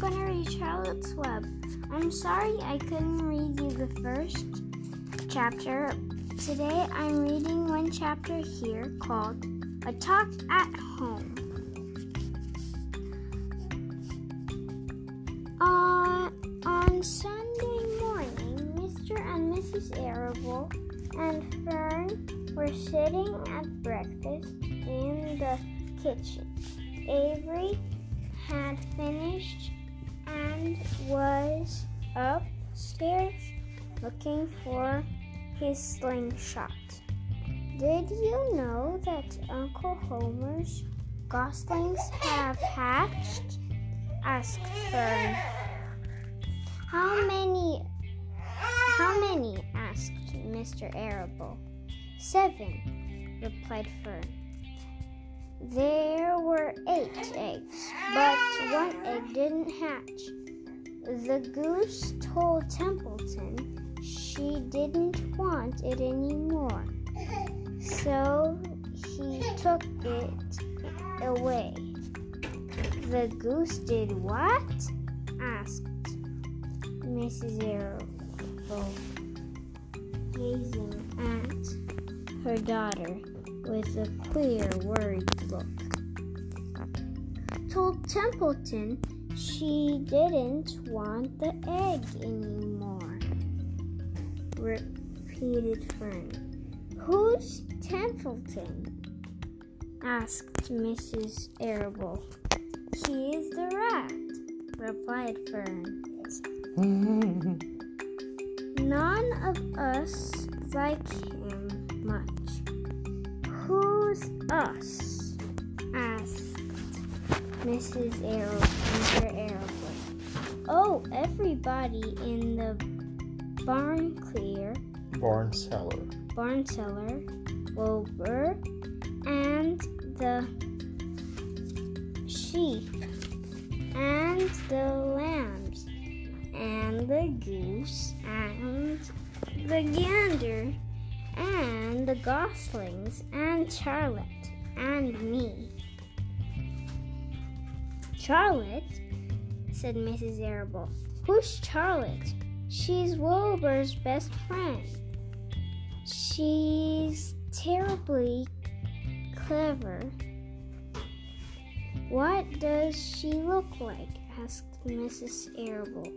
gonna read Charlotte's Web. I'm sorry I couldn't read you the first chapter. Today I'm reading one chapter here called A Talk at Home. Uh, on Sunday morning, Mr. and Mrs. Arable and Fern were sitting at breakfast in the kitchen. Avery had finished was upstairs looking for his slingshot. Did you know that Uncle Homer's goslings have hatched? asked Fern. How many? How many? asked Mr. Arable. Seven, replied Fern. There were eight eggs, but one egg didn't hatch. The goose told Templeton she didn't want it anymore, so he took it away. The goose did what? asked Mrs. Arable, gazing at her daughter with a queer, worried look. Told Templeton she didn't want the egg anymore, repeated Fern. Who's Templeton? asked Mrs. Arable. He's the rat, replied Fern. None of us like him much. Who's us? asked Mrs. Arable. Oh, everybody in the barn clear, Barn cellar. barn cellar, Wilbur, and the sheep, and the lambs, and the goose, and the gander, and the goslings, and Charlotte, and me. Charlotte, said Mrs. Arable. Who's Charlotte? She's Wilbur's best friend. She's terribly clever. What does she look like? asked Mrs. Arable.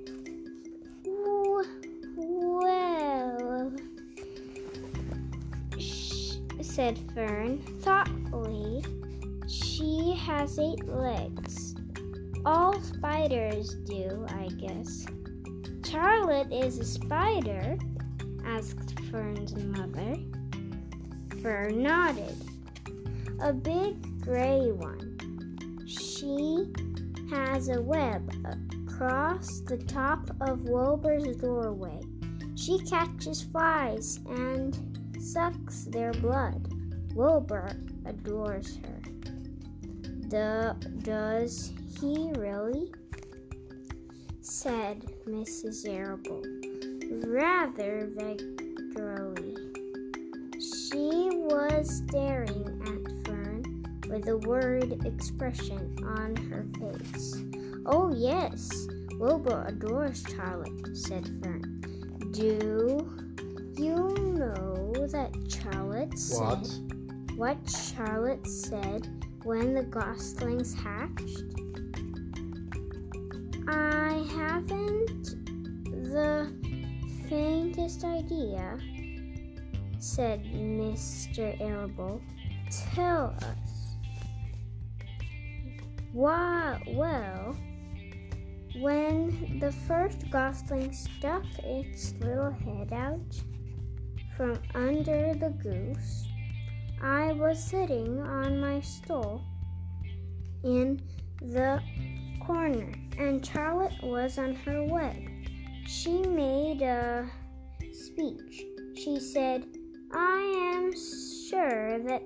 Well, said Fern thoughtfully, she has eight legs. All spiders do, I guess. Charlotte is a spider? asked Fern's mother. Fern nodded. A big gray one. She has a web across the top of Wilbur's doorway. She catches flies and sucks their blood. Wilbur adores her. Do- does he really? said Mrs. Arable, rather vaguely. She was staring at Fern with a worried expression on her face. Oh, yes, Wilbur adores Charlotte, said Fern. Do you know that Charlotte What? said what Charlotte said when the goslings hatched? I haven't the faintest idea, said Mr. Arable. Tell us. Why, well, when the first gosling stuck its little head out from under the goose, I was sitting on my stool in the corner, and Charlotte was on her way. She made a speech. She said, I am sure that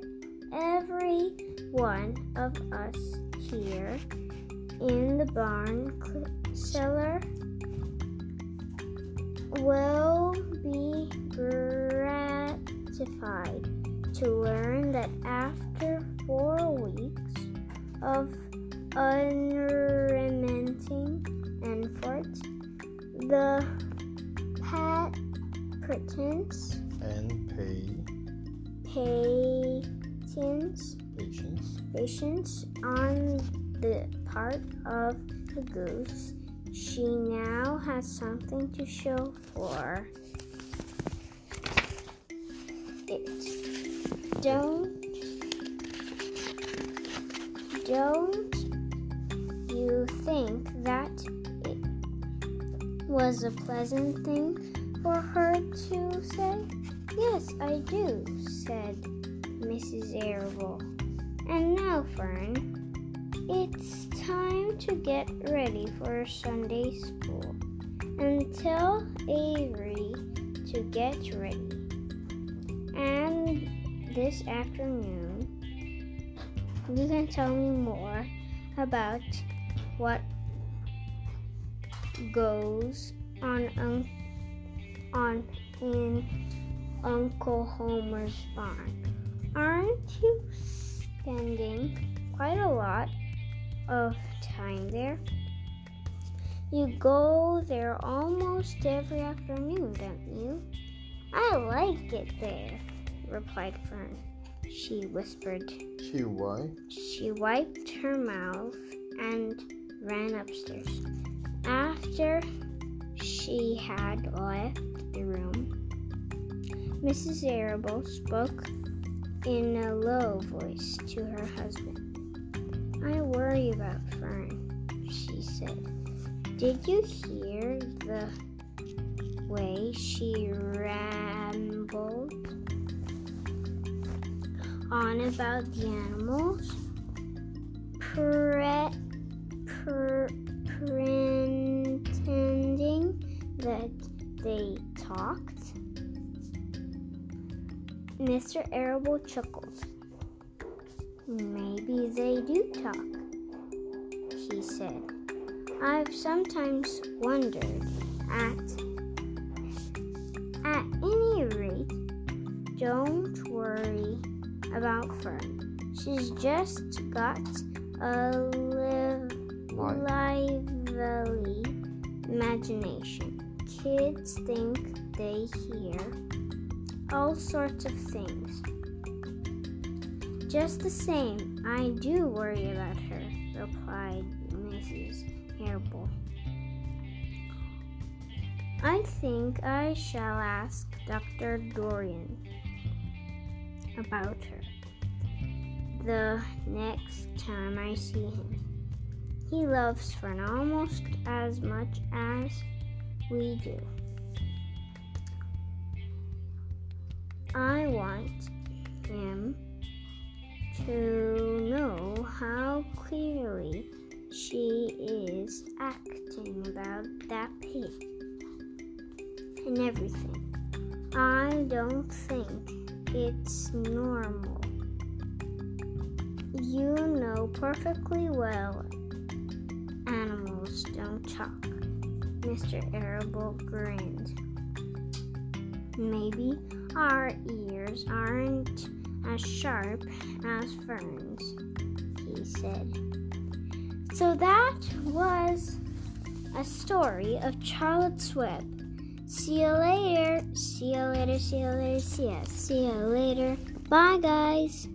every one of us here in the barn cellar will be gratified to learn that after four weeks of unremitting The pat pretends and pay patience patience patience on the part of the goose. She now has something to show for it. Don't don't you think that was a pleasant thing for her to say? Yes, I do, said Mrs. Arable. And now, Fern, it's time to get ready for Sunday school and tell Avery to get ready. And this afternoon, you can tell me more about what goes on um, on in Uncle Homer's barn. Aren't you spending quite a lot of time there? You go there almost every afternoon, don't you? I like it there, replied Fern. She whispered. she why She wiped her mouth and ran upstairs. After she had left the room, Mrs. Arable spoke in a low voice to her husband. I worry about Fern, she said. Did you hear the way she rambled on about the animals? Pre- that they talked? Mr. Arable chuckled. Maybe they do talk, he said. I've sometimes wondered at at any rate, don't worry about Fern. She's just got a liv- lively imagination. Kids think they hear all sorts of things. Just the same, I do worry about her, replied Mrs. Arable. I think I shall ask Dr. Dorian about her the next time I see him. He loves Fern almost as much as we do. I want him to know how clearly she is acting about that pig and everything. I don't think it's normal. You know perfectly well animals don't talk. Mr. Arable grinned. Maybe our ears aren't as sharp as Fern's, he said. So that was a story of Charlotte's Web. See you later. See you later. See you later. See ya. See you later. Bye, guys.